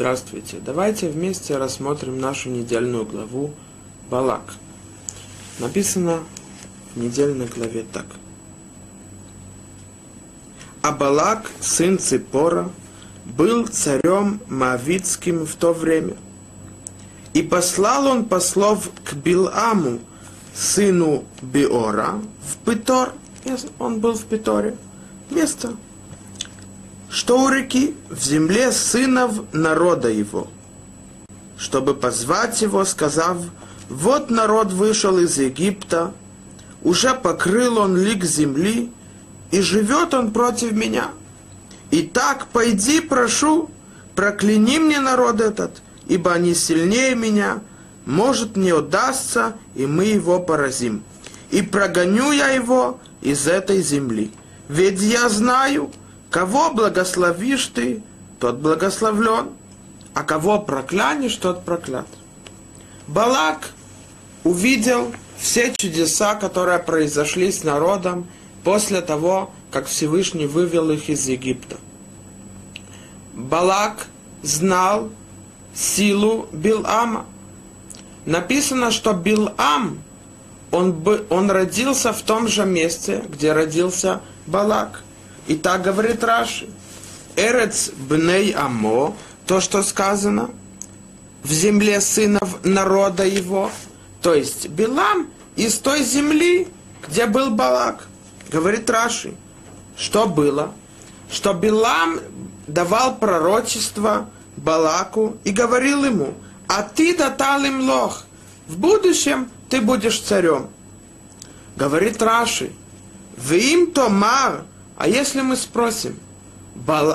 Здравствуйте. Давайте вместе рассмотрим нашу недельную главу Балак. Написано в недельной главе так. А Балак, сын Ципора, был царем Моавицким в то время. И послал он послов к Биламу, сыну Биора, в Питор. Он был в Питоре. Место, что у реки в земле сынов народа его, чтобы позвать его, сказав, вот народ вышел из Египта, уже покрыл он лик земли, и живет он против меня. Итак, пойди, прошу, прокляни мне народ этот, ибо они сильнее меня, может не удастся, и мы его поразим. И прогоню я его из этой земли. Ведь я знаю, Кого благословишь ты, тот благословлен, а кого проклянешь, тот проклят. Балак увидел все чудеса, которые произошли с народом после того, как Всевышний вывел их из Египта. Балак знал силу Билама. Написано, что Билам, он, бы, он родился в том же месте, где родился Балак – и так говорит Раши. Эрец бней амо, то, что сказано, в земле сынов народа его, то есть Билам из той земли, где был Балак. Говорит Раши, что было? Что Билам давал пророчество Балаку и говорил ему, а ты датал им лох, в будущем ты будешь царем. Говорит Раши, в им томар, а если мы спросим,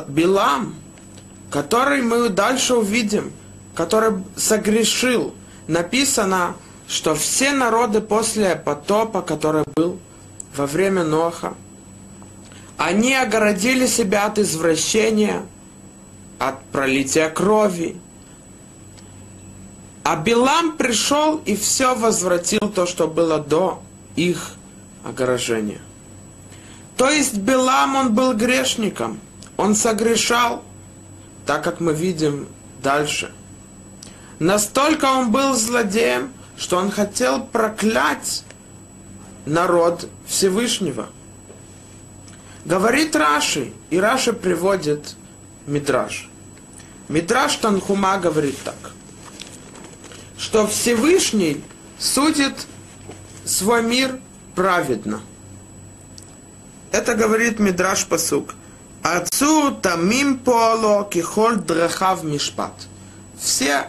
Билам, который мы дальше увидим, который согрешил, написано, что все народы после потопа, который был во время Ноха, они огородили себя от извращения, от пролития крови. А Билам пришел и все возвратил то, что было до их огорожения. То есть Белам, он был грешником, он согрешал, так как мы видим дальше. Настолько он был злодеем, что он хотел проклять народ Всевышнего. Говорит Раши, и Раши приводит Мидраш. Мидраш Танхума говорит так, что Всевышний судит свой мир праведно – это говорит Мидраш Пасук. Отцу тамим поало кихоль драхав мишпат. Все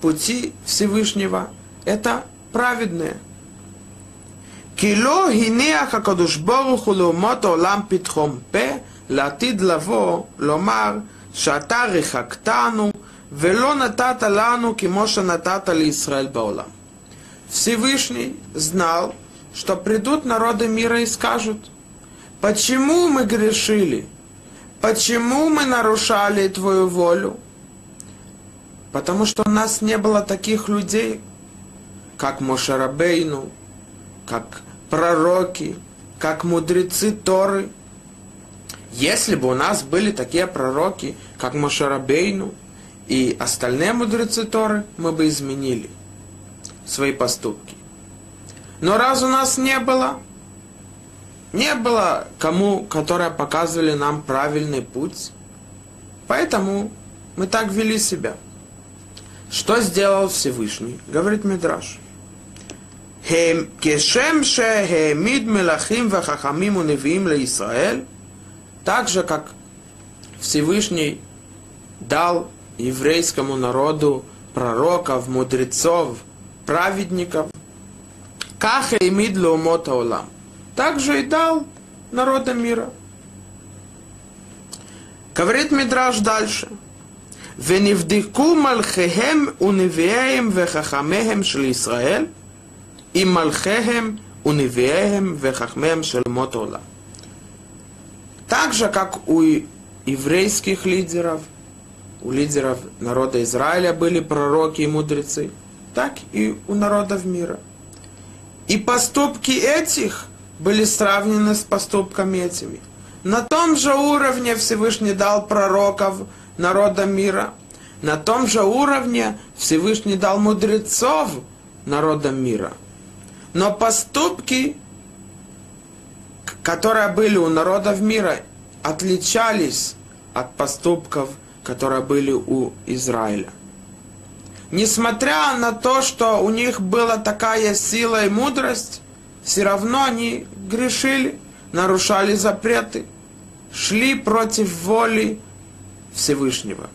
пути Всевышнего это праведные. Кило הניח הקדוש ברוך הוא לאומות העולם פתחום פה לעתיד לבוא, לומר שאתה רחקתנו ולא נתת לנו כמו שנתת לישראל בעולם. Всевышний знал, что придут народы мира и скажут – Почему мы грешили? Почему мы нарушали Твою волю? Потому что у нас не было таких людей, как Мошарабейну, как пророки, как мудрецы Торы. Если бы у нас были такие пророки, как Мошарабейну и остальные мудрецы Торы, мы бы изменили свои поступки. Но раз у нас не было, не было кому, которые показывали нам правильный путь. Поэтому мы так вели себя. Что сделал Всевышний? Говорит Мидраш. Кешем ше хемид мелахим вахахамим уневиим ле Исраэль. Так же, как Всевышний дал еврейскому народу пророков, мудрецов, праведников. Каха имид ломота олам также и дал народам мира. Говорит Мидраш дальше. ונבדקו מלכיהם ונביאיהם וחכמיהם של ישראל עם מלכיהם ונביאיהם וחכמיהם של מות עולם. Так же, как у еврейских лидеров, у лидеров народа Израиля были пророки и мудрецы, так и у народов мира. И поступки этих были сравнены с поступками этими. На том же уровне Всевышний дал пророков народа мира. на том же уровне Всевышний дал мудрецов народам мира. Но поступки, которые были у народов мира, отличались от поступков, которые были у Израиля. Несмотря на то, что у них была такая сила и мудрость, все равно они грешили, нарушали запреты, шли против воли Всевышнего.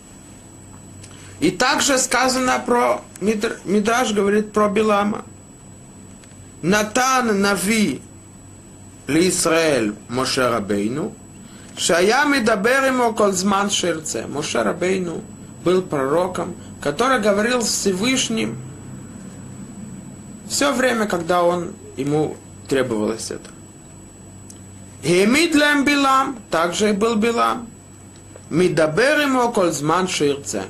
И также сказано про, Мидраш говорит про Билама. Натан Нави לישראל משה רבינו, שהיה מדבר עמו כל זמן שירצה. משה רבינו был пророком, который говорил с Всевышним все время, когда он, ему требовалось это. Гемид лем Билам, также и был Билам. Мидабер ему кользман ширце.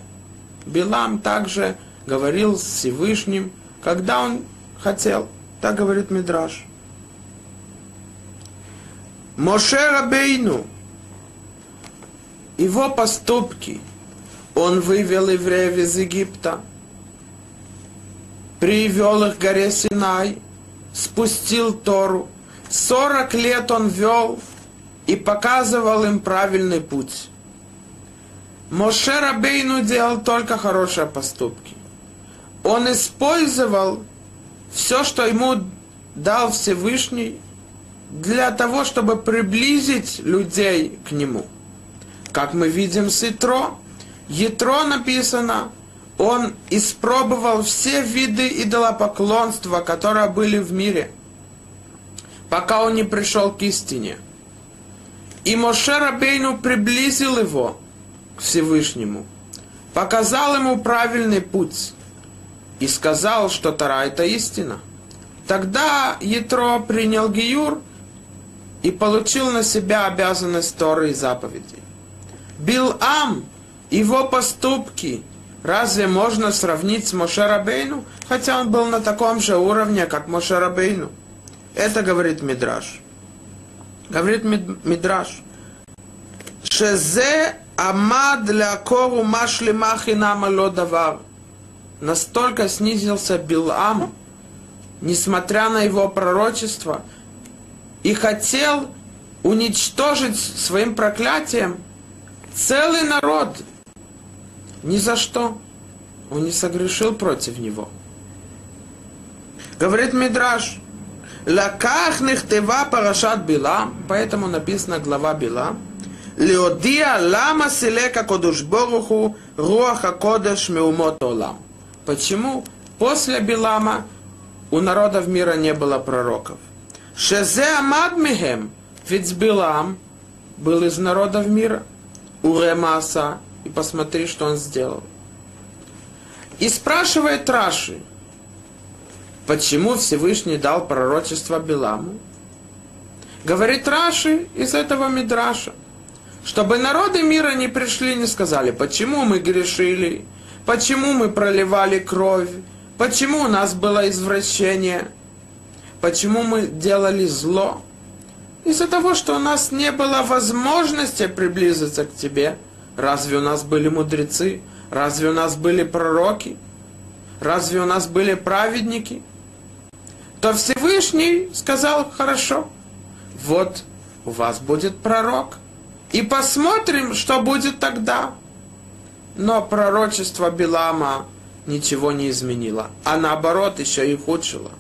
Билам также говорил с Всевышним, когда он хотел. Так говорит Мидраш. Моше Рабейну, его поступки, он вывел евреев из Египта, привел их к горе Синай, спустил Тору. Сорок лет он вел и показывал им правильный путь. Моше Рабейну делал только хорошие поступки. Он использовал все, что ему дал Всевышний, для того, чтобы приблизить людей к нему. Как мы видим с Итро, Ятро написано, он испробовал все виды идолопоклонства, которые были в мире, пока он не пришел к истине. И Моше Рабейну приблизил его к Всевышнему, показал ему правильный путь и сказал, что Тара это истина. Тогда Ятро принял Гиюр и получил на себя обязанность Торы и заповедей. Билам, его поступки, разве можно сравнить с Моше Рабейну, хотя он был на таком же уровне, как Моше Рабейну? Это говорит Мидраш. Говорит Мидраш. Шезе амад ля кору машли махинама лодавар. Настолько снизился Билам, несмотря на его пророчество, и хотел уничтожить своим проклятием целый народ. Ни за что. Он не согрешил против него. Говорит Мидраш, Лаках нехтева парашат Била, поэтому написана глава Била, Леодия лама селека кодушборуху руаха кодеш меумот олам. Почему после Билама у народов мира не было пророков? Шезе амад михем, ведь Билам был из народов мира. Уремаса, и посмотри, что он сделал. И спрашивает Раши, почему Всевышний дал пророчество Биламу? Говорит Раши из этого Мидраша, чтобы народы мира не пришли и не сказали, почему мы грешили, почему мы проливали кровь, почему у нас было извращение – Почему мы делали зло? Из-за того, что у нас не было возможности приблизиться к тебе. Разве у нас были мудрецы? Разве у нас были пророки? Разве у нас были праведники? То Всевышний сказал, хорошо, вот у вас будет пророк. И посмотрим, что будет тогда. Но пророчество Билама ничего не изменило, а наоборот еще и ухудшило.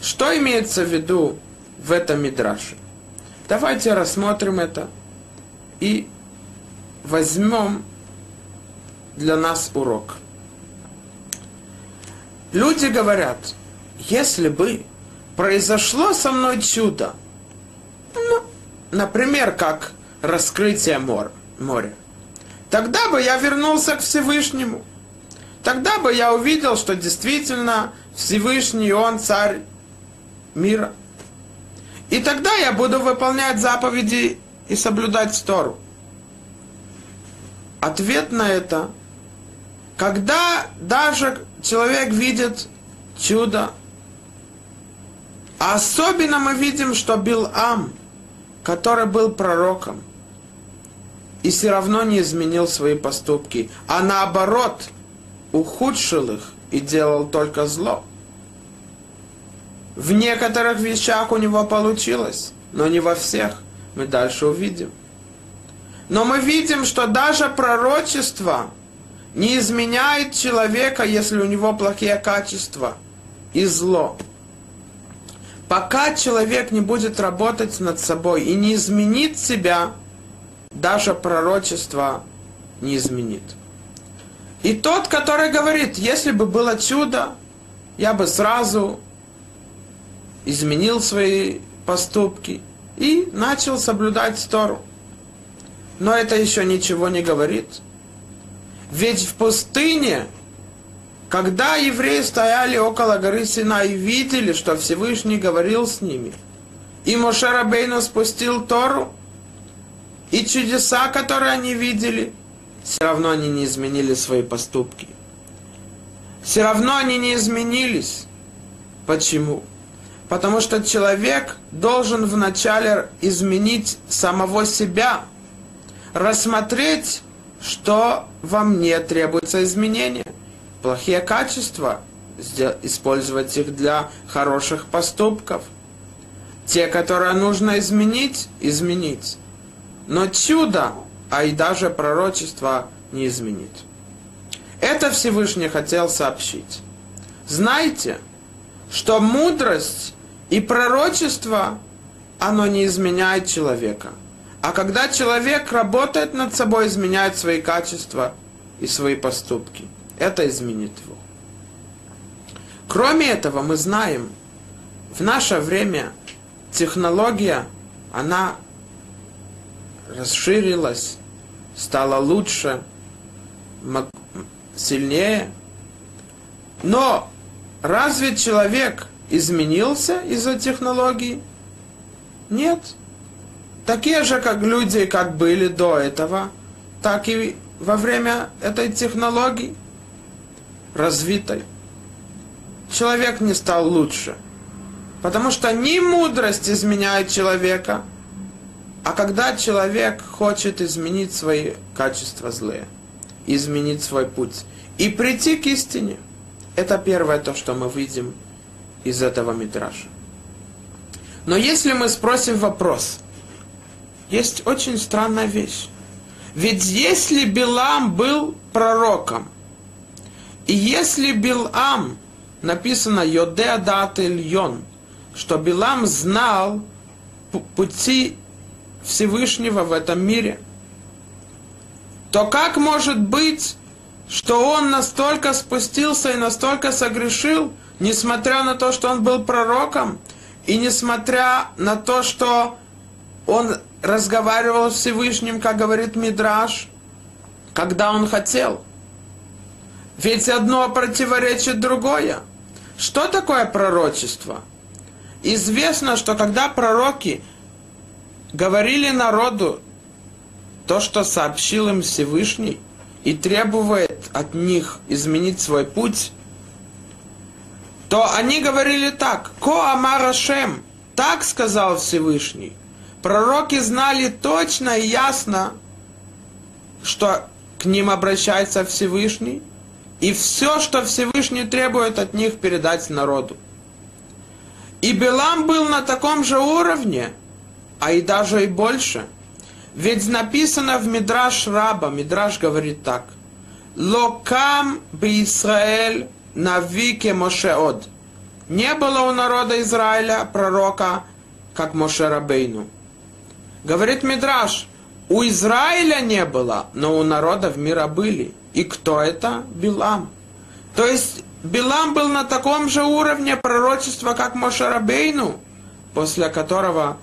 Что имеется в виду в этом мидраше? Давайте рассмотрим это и возьмем для нас урок. Люди говорят, если бы произошло со мной чудо, ну, например, как раскрытие моря, тогда бы я вернулся к Всевышнему. Тогда бы я увидел, что действительно Всевышний, Он царь мира. И тогда я буду выполнять заповеди и соблюдать Тору. Ответ на это, когда даже человек видит чудо, а особенно мы видим, что Билам, который был пророком, и все равно не изменил свои поступки, а наоборот, ухудшил их и делал только зло. В некоторых вещах у него получилось, но не во всех. Мы дальше увидим. Но мы видим, что даже пророчество не изменяет человека, если у него плохие качества и зло. Пока человек не будет работать над собой и не изменит себя, даже пророчество не изменит. И тот, который говорит, если бы было чудо, я бы сразу изменил свои поступки и начал соблюдать Тору. Но это еще ничего не говорит. Ведь в пустыне, когда евреи стояли около горы Сина и видели, что Всевышний говорил с ними, и Моше Рабейну спустил Тору, и чудеса, которые они видели, все равно они не изменили свои поступки. Все равно они не изменились. Почему? Потому что человек должен вначале изменить самого себя, рассмотреть, что во мне требуется изменения. Плохие качества, использовать их для хороших поступков. Те, которые нужно изменить, изменить. Но чудо, а и даже пророчество не изменит. Это Всевышний хотел сообщить. Знаете, что мудрость и пророчество, оно не изменяет человека. А когда человек работает над собой, изменяет свои качества и свои поступки. Это изменит его. Кроме этого, мы знаем, в наше время технология, она расширилась, стала лучше, сильнее. Но разве человек изменился из-за технологий? Нет. Такие же, как люди, как были до этого, так и во время этой технологии развитой. Человек не стал лучше. Потому что ни мудрость изменяет человека, а когда человек хочет изменить свои качества злые, изменить свой путь и прийти к истине, это первое то, что мы видим из этого мидраша. Но если мы спросим вопрос, есть очень странная вещь. Ведь если Билам был пророком, и если Билам, написано Йодеа Дат Ильон, что Билам знал пути Всевышнего в этом мире, то как может быть, что он настолько спустился и настолько согрешил, несмотря на то, что он был пророком, и несмотря на то, что он разговаривал с Всевышним, как говорит Мидраш, когда он хотел. Ведь одно противоречит другое. Что такое пророчество? Известно, что когда пророки говорили народу то, что сообщил им Всевышний, и требует от них изменить свой путь, то они говорили так, «Ко Амарашем», так сказал Всевышний. Пророки знали точно и ясно, что к ним обращается Всевышний, и все, что Всевышний требует от них, передать народу. И Белам был на таком же уровне, а и даже и больше. Ведь написано в Мидраш Раба, Мидраш говорит так, «Локам би Исраэль навике Мошеод». Не было у народа Израиля пророка, как Моше Рабейну. Говорит Мидраш, у Израиля не было, но у народов мира были. И кто это? Билам. То есть Билам был на таком же уровне пророчества, как Мошарабейну, после которого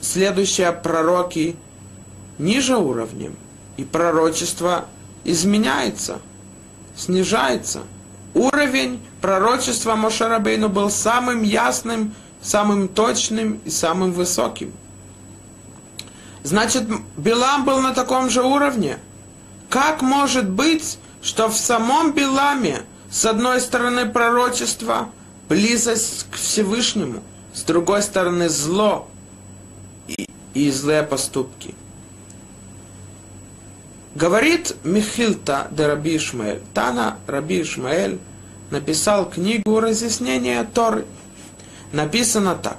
следующие пророки ниже уровнем. И пророчество изменяется, снижается. Уровень пророчества Мошарабейну был самым ясным, самым точным и самым высоким. Значит, Билам был на таком же уровне. Как может быть, что в самом Биламе, с одной стороны пророчество, близость к Всевышнему, с другой стороны зло и, и злые поступки? Говорит Михилта де Раби Ишмаэль. Тана Раби Ишмаэль написал книгу разъяснения Торы. Написано так.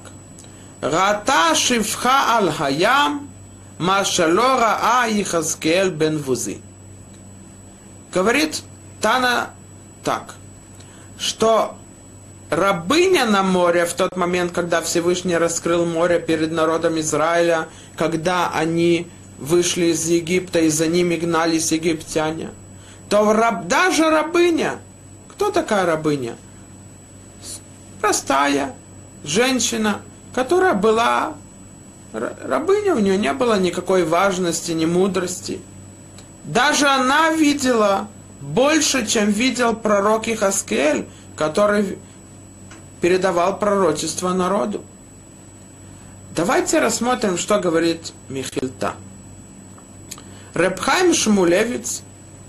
Рата шивха аль хаям машало раа Ихаскель бен Вузи. Говорит Тана так, что рабыня на море в тот момент, когда Всевышний раскрыл море перед народом Израиля, когда они вышли из Египта и за ними гнались египтяне, то раб, даже рабыня, кто такая рабыня? Простая женщина, которая была рабыня, у нее не было никакой важности, ни мудрости. Даже она видела больше, чем видел пророк Ихаскель, который передавал пророчество народу. Давайте рассмотрим, что говорит Михильта. Репхайм Шмулевец,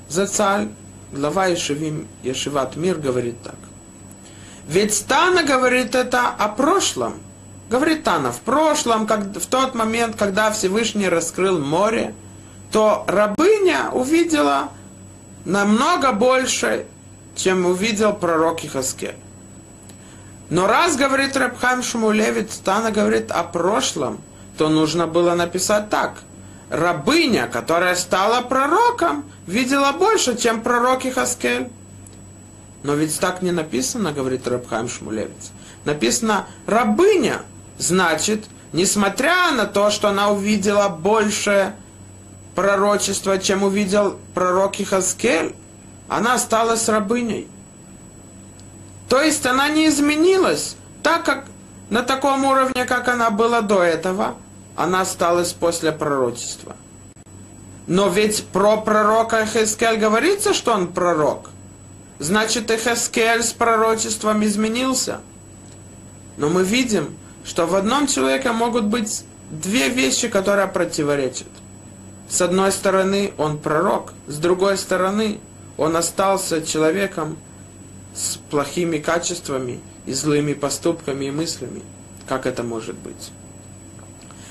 Зацаль, глава Ешевим, Ешеват Мир, говорит так. Ведь Тана говорит это о прошлом. Говорит Тана, в прошлом, как, в тот момент, когда Всевышний раскрыл море, то рабыня увидела намного больше, чем увидел пророк Ихаскель. Но раз говорит Рабхам Шмулевит, Тана говорит о прошлом, то нужно было написать так. Рабыня, которая стала пророком, видела больше, чем пророк Ихаскель. Но ведь так не написано, говорит Рабхам Шмулевец. Написано рабыня, значит, несмотря на то, что она увидела больше пророчества, чем увидел пророк Ихаскель, она осталась рабыней. То есть она не изменилась, так как на таком уровне, как она была до этого, она осталась после пророчества. Но ведь про пророка Хескель говорится, что он пророк. Значит, Хескель с пророчеством изменился. Но мы видим, что в одном человеке могут быть две вещи, которые противоречат. С одной стороны, он пророк, с другой стороны, он остался человеком, с плохими качествами и злыми поступками и мыслями. Как это может быть?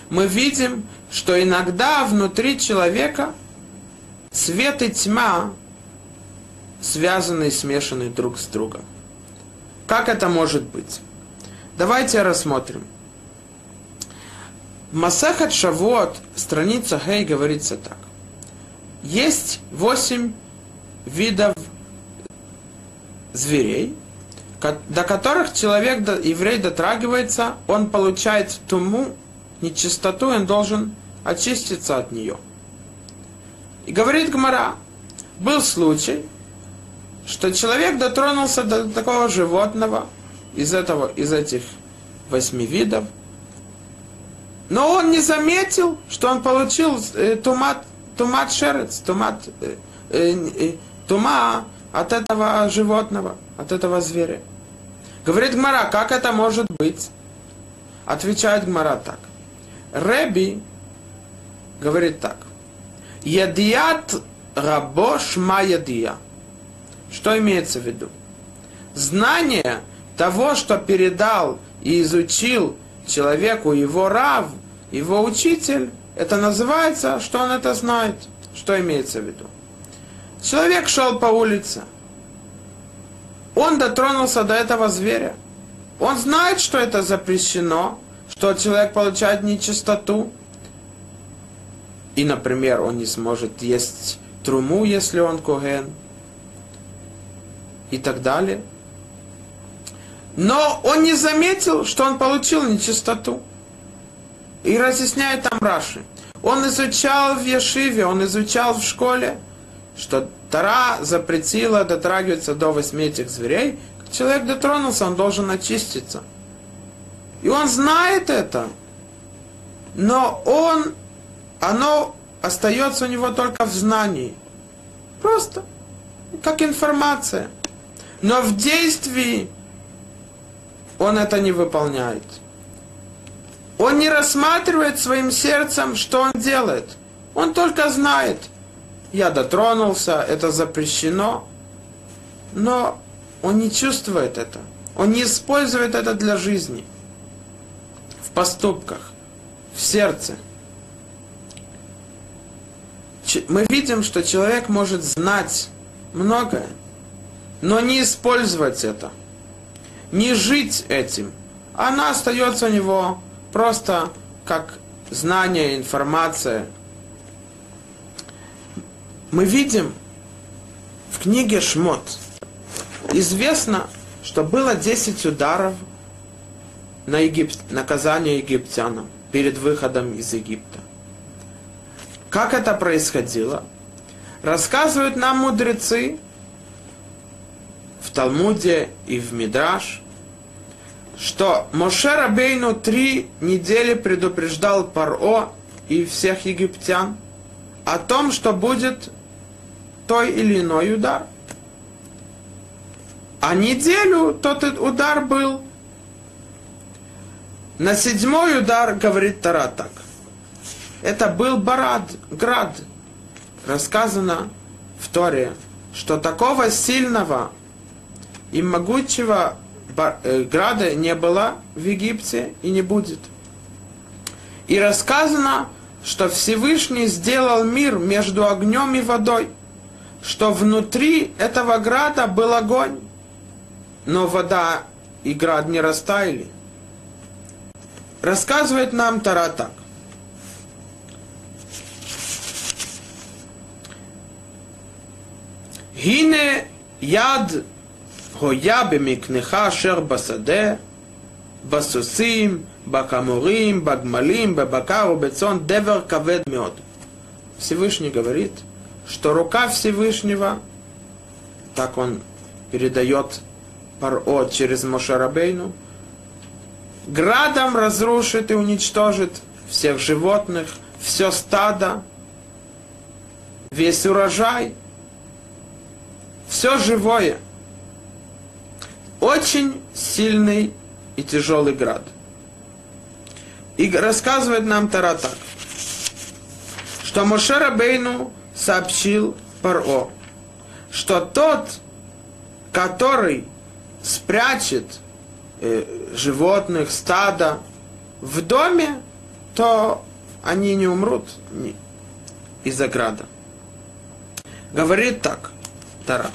Мы видим, что иногда внутри человека свет и тьма связаны и смешаны друг с другом. Как это может быть? Давайте рассмотрим. Масахат Шавот, страница Хей, говорится так. Есть восемь видов зверей, до которых человек, еврей дотрагивается, он получает туму, нечистоту, он должен очиститься от нее. И говорит Гмара, был случай, что человек дотронулся до такого животного из, этого, из этих восьми видов, но он не заметил, что он получил э, тумат, тумат шерец, тумат, э, э, э, тума от этого животного, от этого зверя. Говорит Гмара, как это может быть? Отвечает Гмара так. Реби говорит так. Ядият рабо шма ядия. Что имеется в виду? Знание того, что передал и изучил человеку его рав, его учитель, это называется, что он это знает. Что имеется в виду? Человек шел по улице. Он дотронулся до этого зверя. Он знает, что это запрещено, что человек получает нечистоту. И, например, он не сможет есть труму, если он коген. И так далее. Но он не заметил, что он получил нечистоту. И разъясняет там Раши. Он изучал в Ешиве, он изучал в школе – что Тара запретила дотрагиваться до восьми этих зверей, человек дотронулся, он должен очиститься. И он знает это, но он, оно остается у него только в знании. Просто как информация. Но в действии он это не выполняет. Он не рассматривает своим сердцем, что он делает. Он только знает – я дотронулся, это запрещено, но он не чувствует это. Он не использует это для жизни. В поступках, в сердце. Мы видим, что человек может знать многое, но не использовать это, не жить этим. Она остается у него просто как знание, информация. Мы видим в книге Шмот, известно, что было 10 ударов на Египт, наказание египтянам перед выходом из Египта. Как это происходило? Рассказывают нам мудрецы в Талмуде и в Мидраш, что Моше Рабейну три недели предупреждал Паро и всех египтян о том, что будет той или иной удар. А неделю тот удар был. На седьмой удар говорит Тара так. Это был Барад, град. Рассказано в Торе, что такого сильного и могучего э, града не было в Египте и не будет. И рассказано, что Всевышний сделал мир между огнем и водой, что внутри этого града был огонь, но вода и град не растаяли. Рассказывает нам Тара так. Гине яд Хоя бемикнеха шер басаде, басусим, бакамурим, багмалим, бабакару, бецон, девер кавед мед. Всевышний говорит, что рука Всевышнего, так он передает Паро через Мошарабейну, градом разрушит и уничтожит всех животных, все стадо, весь урожай, все живое – очень сильный и тяжелый град. И рассказывает нам Тара так, что Мошера Бейну сообщил Паро, что тот, который спрячет э, животных, стада в доме, то они не умрут из-за града. Говорит так, Тара,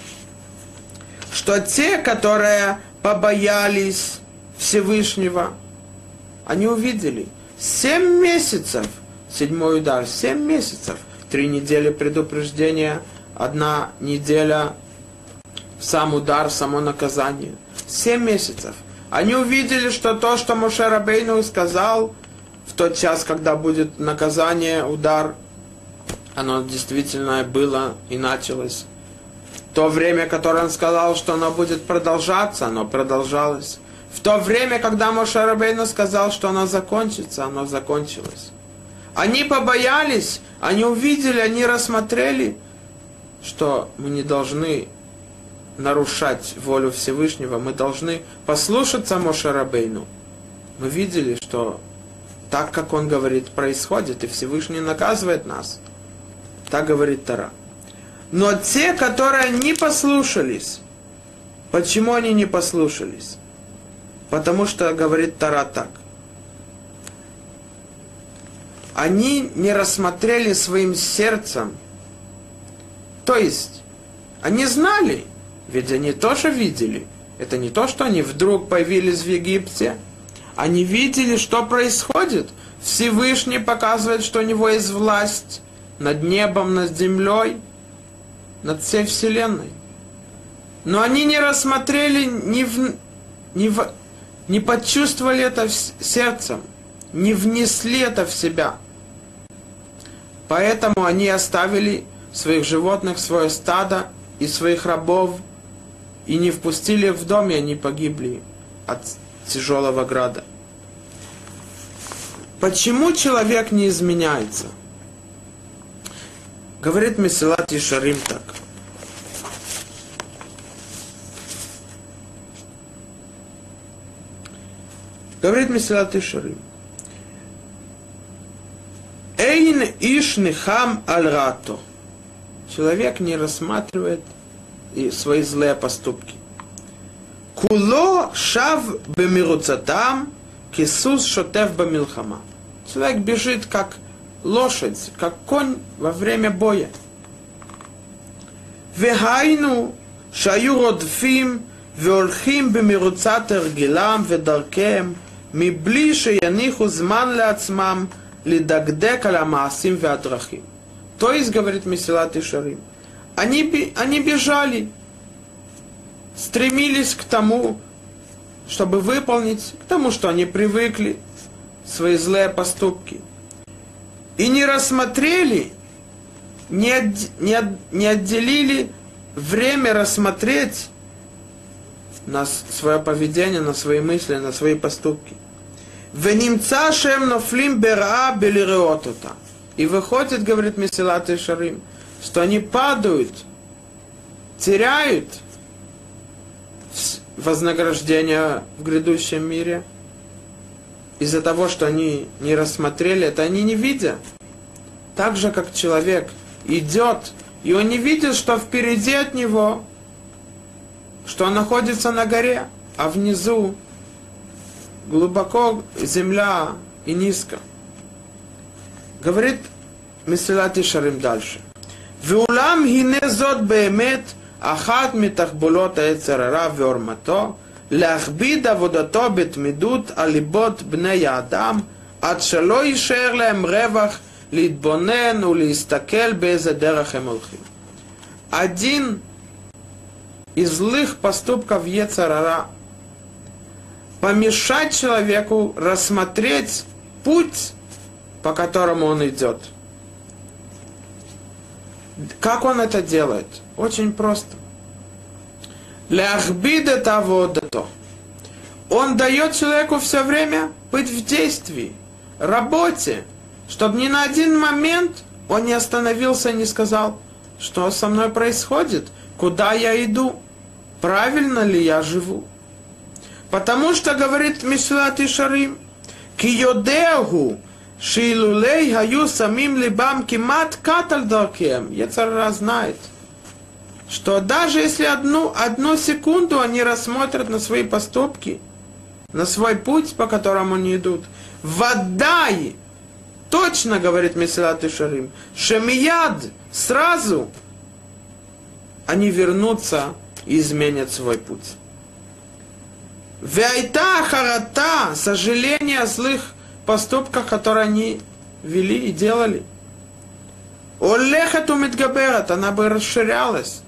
что те, которые побоялись Всевышнего, они увидели семь месяцев, седьмой удар, семь месяцев, три недели предупреждения, одна неделя сам удар, само наказание. Семь месяцев. Они увидели, что то, что Моше Рабейну сказал в тот час, когда будет наказание, удар, оно действительно было и началось. То время, которое он сказал, что оно будет продолжаться, оно продолжалось. В то время, когда Моше Рабейну сказал, что оно закончится, оно закончилось. Они побоялись, они увидели, они рассмотрели, что мы не должны нарушать волю Всевышнего, мы должны послушаться Моше Рабейну. Мы видели, что так, как он говорит, происходит, и Всевышний наказывает нас. Так говорит Тара. Но те, которые не послушались, почему они не послушались? Потому что говорит Тара так. Они не рассмотрели своим сердцем. То есть, они знали, ведь они тоже видели. Это не то, что они вдруг появились в Египте. Они видели, что происходит. Всевышний показывает, что у него есть власть над небом, над землей, над всей вселенной. Но они не рассмотрели, не, в, не, в, не почувствовали это сердцем, не внесли это в себя. Поэтому они оставили своих животных, свое стадо и своих рабов и не впустили в дом, и они погибли от тяжелого града. Почему человек не изменяется? Говорит Месилат Ишарим так. Говорит Месилат Ишарим. Эйн иш нехам аль рато. Человек не рассматривает свои злые поступки. Куло шав бемируцатам, кисус шотев бамилхама. Человек бежит как лошадь, как конь во время боя. והיינו שהיו רודפים והולכים במרוצת הרגלם ודרכיהם מבלי שיניחו זמן לעצמם לדקדק על המעשים והדרכים. То есть, говорит Месилат Ишарим, они, они бежали, стремились к тому, чтобы выполнить, к тому, что они привыкли, свои злые поступки. И не рассмотрели, не, от, не, от, не отделили время рассмотреть на свое поведение, на свои мысли, на свои поступки. Венимца шем нофлим бера белиреотота. И выходит, говорит Месилат и Шарим, что они падают, теряют вознаграждение в грядущем мире из-за того, что они не рассмотрели это, они не видят. Так же, как человек идет, и он не видит, что впереди от него, что он находится на горе, а внизу глубоко земля и низко. Говорит Месилати Шарим дальше. Веулам гине беемет ахат митахбулота эцерара вермато להכביד עבודתו בתמידות על ליבות בני האדם, עד שלא יישאר להם רווח להתבונן ולהסתכל באיזה דרך הם הולכים. Один из злых поступков Ецарара помешать человеку рассмотреть путь, по которому он идет. Как он это делает? Очень просто. Ляхбида того то. он дает человеку все время быть в действии, работе, чтобы ни на один момент он не остановился и не сказал, что со мной происходит, куда я иду, правильно ли я живу. Потому что, говорит Мишлат и Шарим, киодеагу шилулей хаю самим либам кимат каталь даркем. Яцара знает, что даже если одну, одну секунду они рассмотрят на свои поступки, на свой путь, по которому они идут, водай, точно, говорит Месилат и Шарим, шемияд, сразу они вернутся и изменят свой путь. Вяйта харата, сожаление о злых поступках, которые они вели и делали. Олехат умитгаберат, она бы расширялась.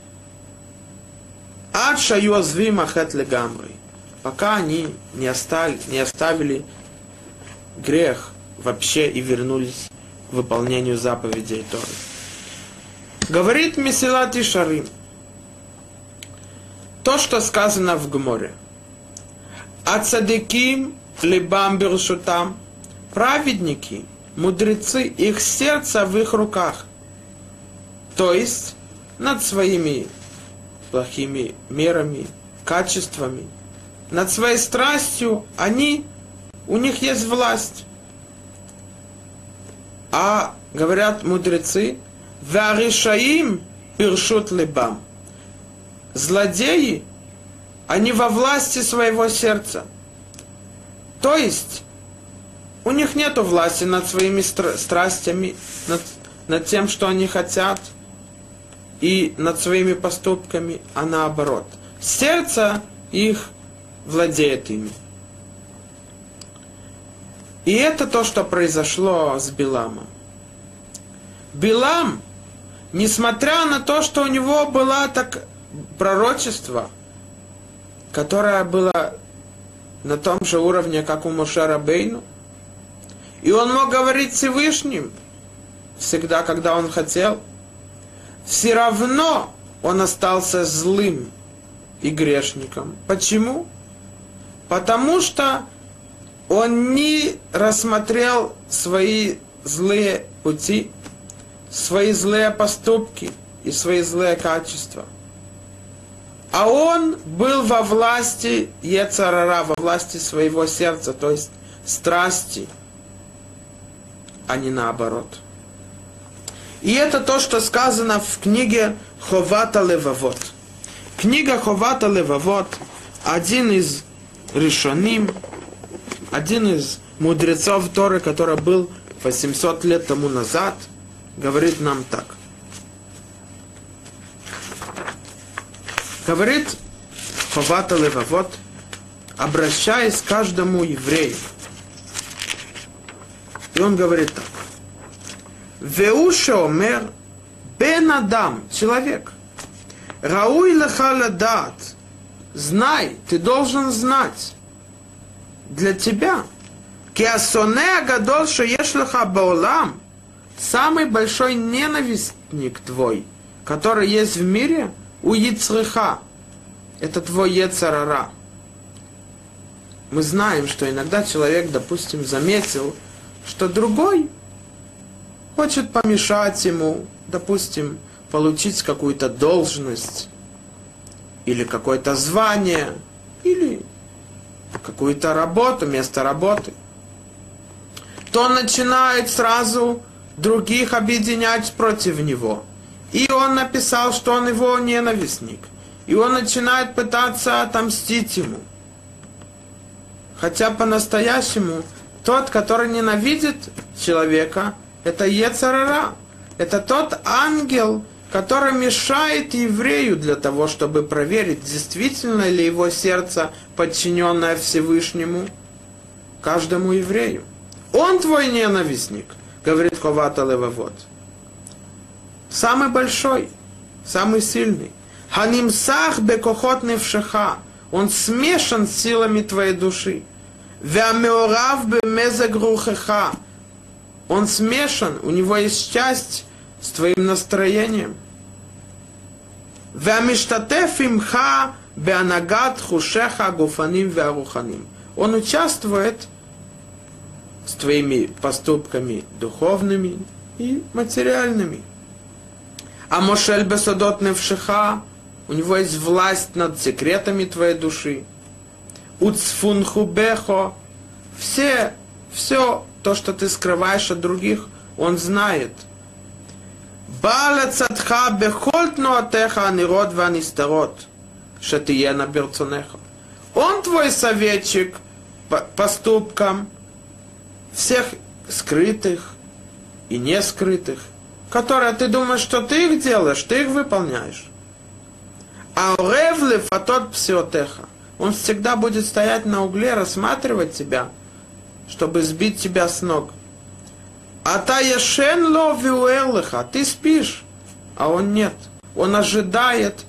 Ад шаю азвим ахет легамры. Пока они не оставили, не оставили грех вообще и вернулись к выполнению заповедей Торы. Говорит Месилат и Шарим. То, что сказано в Гморе – Ацадыким либам бершутам. Праведники, мудрецы, их сердце в их руках. То есть над своими плохими мерами, качествами, над своей страстью, они, у них есть власть. А, говорят мудрецы, Варишаим першут либам. Злодеи они во власти своего сердца. То есть, у них нет власти над своими страстями, над, над тем, что они хотят, и над своими поступками, а наоборот. Сердце их владеет ими. И это то, что произошло с Биламом. Билам, несмотря на то, что у него было так пророчество – которая была на том же уровне, как у Мошера Бейну. И он мог говорить Всевышним всегда, когда он хотел. Все равно он остался злым и грешником. Почему? Потому что он не рассмотрел свои злые пути, свои злые поступки и свои злые качества – а он был во власти Ецарара, во власти своего сердца, то есть страсти, а не наоборот. И это то, что сказано в книге Ховата Левавод. Книга Ховата Левавод, один из решоним, один из мудрецов Торы, который был 800 лет тому назад, говорит нам так. Говорит Ховата Левовод, обращаясь к каждому еврею. И он говорит так. Веуше омер бен адам, человек. Рауй леха дат. Знай, ты должен знать. Для тебя. Киасоне гадол шеешлаха баолам. Самый большой ненавистник твой, который есть в мире, у Яцреха. Это твой Ецарара. Мы знаем, что иногда человек, допустим, заметил, что другой хочет помешать ему, допустим, получить какую-то должность, или какое-то звание, или какую-то работу, место работы, то он начинает сразу других объединять против него. И он написал, что он его ненавистник. И он начинает пытаться отомстить ему. Хотя по-настоящему тот, который ненавидит человека, это Ецарара. Это тот ангел, который мешает еврею для того, чтобы проверить, действительно ли его сердце подчиненное Всевышнему, каждому еврею. Он твой ненавистник, говорит Ховата Левовод. Самый большой, самый сильный. Ханимсах бекохот невшеха. Он смешан с силами твоей души. Вямеорав бемезагрухеха. Он смешан, у него есть часть с твоим настроением. Вямиштатеф имха беанагат хушеха гуфаним веаруханим. Он участвует с твоими поступками духовными и материальными. А Мошель Бесадот Невшиха, у него есть власть над секретами твоей души. Уцфунху Бехо, все, все то, что ты скрываешь от других, он знает. Баля цатха бехоль тнуатеха анирот ванистарот, шатиена берцонеха. Он твой советчик по поступкам всех скрытых и не скрытых, которые ты думаешь, что ты их делаешь, ты их выполняешь. А ревлев, а тот псиотеха, он всегда будет стоять на угле, рассматривать тебя, чтобы сбить тебя с ног. А та ешен ло виуэрлыха, ты спишь, а он нет. Он ожидает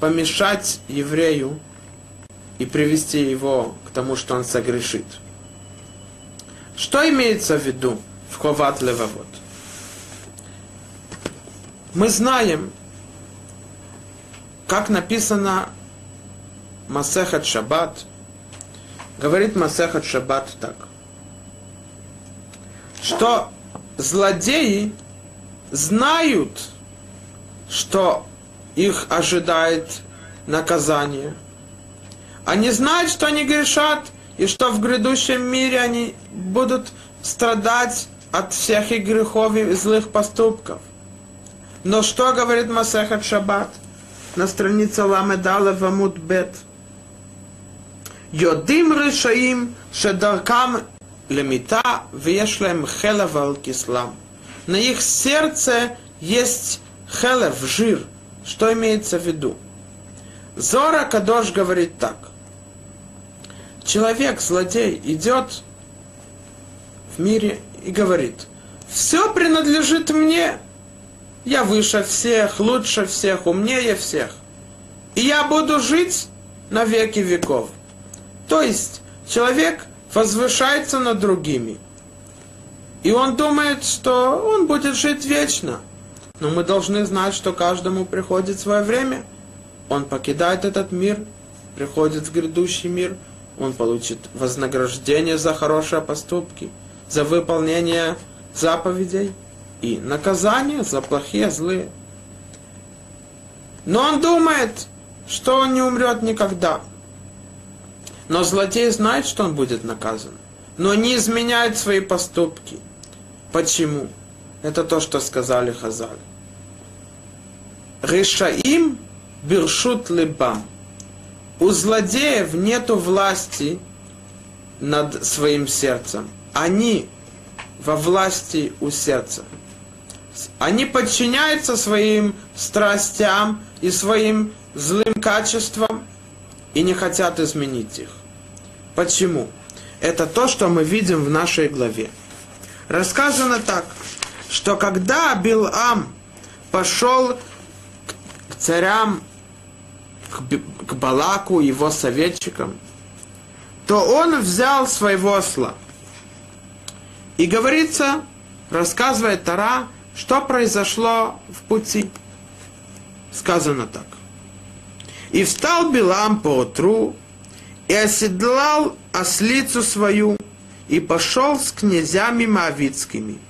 помешать еврею и привести его к тому, что он согрешит. Что имеется в виду в Ховат Левовод? Мы знаем, как написано Масехат Шаббат, говорит Масехат Шаббат так, что злодеи знают, что их ожидает наказание. Они знают, что они грешат, и что в грядущем мире они будут страдать от всех их грехов и злых поступков. Но что говорит Масехат Шаббат на странице Ламедала Вамут Бет? Йодим решаим шедаркам лемита вешлем хелев ал кислам. На их сердце есть хелев, жир. Что имеется в виду? Зора Кадош говорит так. Человек, злодей, идет в мире и говорит, все принадлежит мне, я выше всех, лучше всех, умнее всех. И я буду жить на веки веков. То есть человек возвышается над другими. И он думает, что он будет жить вечно. Но мы должны знать, что каждому приходит свое время. Он покидает этот мир, приходит в грядущий мир, он получит вознаграждение за хорошие поступки, за выполнение заповедей – и наказание за плохие, злые. Но он думает, что он не умрет никогда. Но злодей знает, что он будет наказан. Но не изменяет свои поступки. Почему? Это то, что сказали Хазаль. Решаим биршут либам. У злодеев нету власти над своим сердцем. Они во власти у сердца. Они подчиняются своим страстям и своим злым качествам и не хотят изменить их. Почему? Это то, что мы видим в нашей главе. Рассказано так, что когда Билам пошел к царям, к, Балаку, его советчикам, то он взял своего осла. И говорится, рассказывает Тара, что произошло в пути. Сказано так. И встал Билам по утру, и оседлал ослицу свою, и пошел с князями Моавицкими.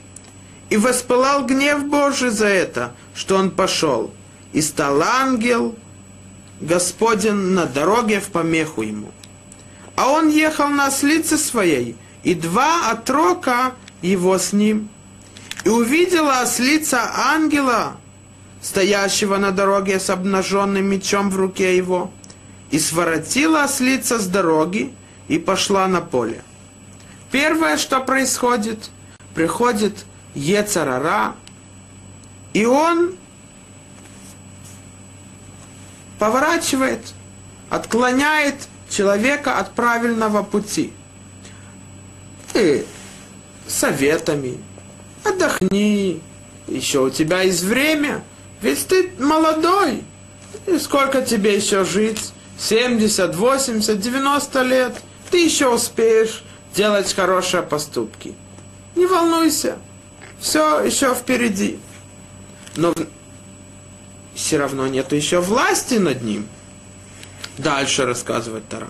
И воспылал гнев Божий за это, что он пошел. И стал ангел Господен на дороге в помеху ему. А он ехал на ослице своей, и два отрока его с ним. И увидела ослица ангела, стоящего на дороге с обнаженным мечом в руке его, и своротила ослица с дороги и пошла на поле. Первое, что происходит, приходит Ецарара, и он поворачивает, отклоняет человека от правильного пути. Ты советами, отдохни, еще у тебя есть время, ведь ты молодой, и сколько тебе еще жить? 70, 80, 90 лет, ты еще успеешь делать хорошие поступки. Не волнуйся, все еще впереди. Но все равно нет еще власти над ним. Дальше рассказывает Тара.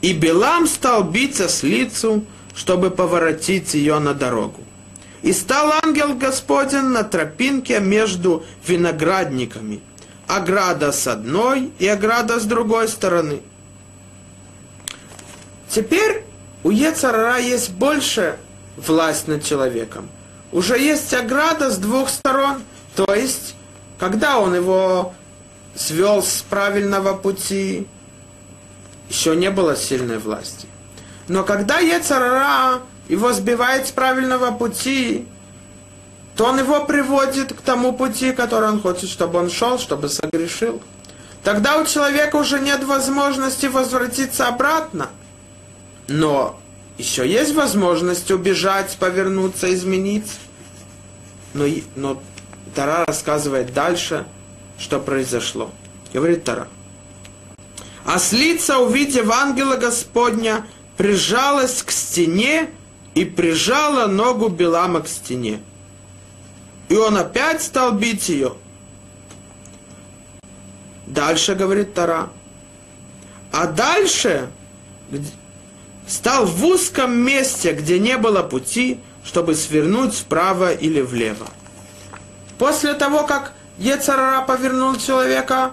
И Белам стал биться с лицу, чтобы поворотить ее на дорогу. И стал ангел Господень на тропинке между виноградниками, ограда с одной и ограда с другой стороны. Теперь у Ецарара есть больше власть над человеком. Уже есть ограда с двух сторон, то есть, когда он его свел с правильного пути, еще не было сильной власти. Но когда Ецарара его сбивает с правильного пути, то он его приводит к тому пути, который он хочет, чтобы он шел, чтобы согрешил. Тогда у человека уже нет возможности возвратиться обратно. Но еще есть возможность убежать, повернуться, измениться. Но, но Тара рассказывает дальше, что произошло. Говорит Тара. Ослица, увидев ангела Господня, прижалась к стене и прижала ногу Белама к стене. И он опять стал бить ее. Дальше говорит Тара. А дальше стал в узком месте, где не было пути, чтобы свернуть вправо или влево. После того, как Ецарара повернул человека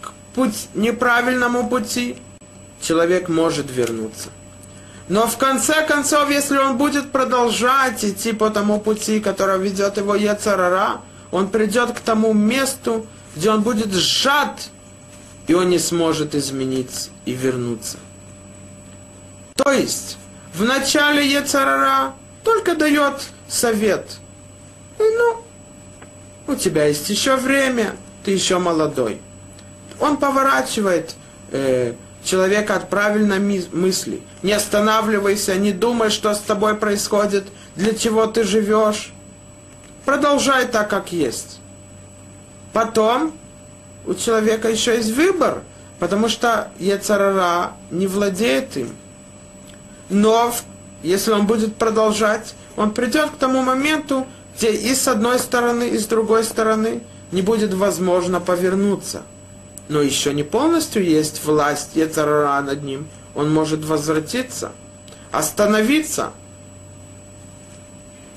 к путь, неправильному пути, человек может вернуться. Но в конце концов, если он будет продолжать идти по тому пути, который ведет его Ецарара, он придет к тому месту, где он будет сжат, и он не сможет измениться и вернуться. То есть, в начале Ецарара только дает совет. И ну, у тебя есть еще время, ты еще молодой. Он поворачивает э, человека от правильной мысли. Не останавливайся, не думай, что с тобой происходит, для чего ты живешь. Продолжай так, как есть. Потом у человека еще есть выбор, потому что Ецарара не владеет им. Но если он будет продолжать, он придет к тому моменту, где и с одной стороны, и с другой стороны не будет возможно повернуться – но еще не полностью есть власть Ецарара над ним. Он может возвратиться, остановиться.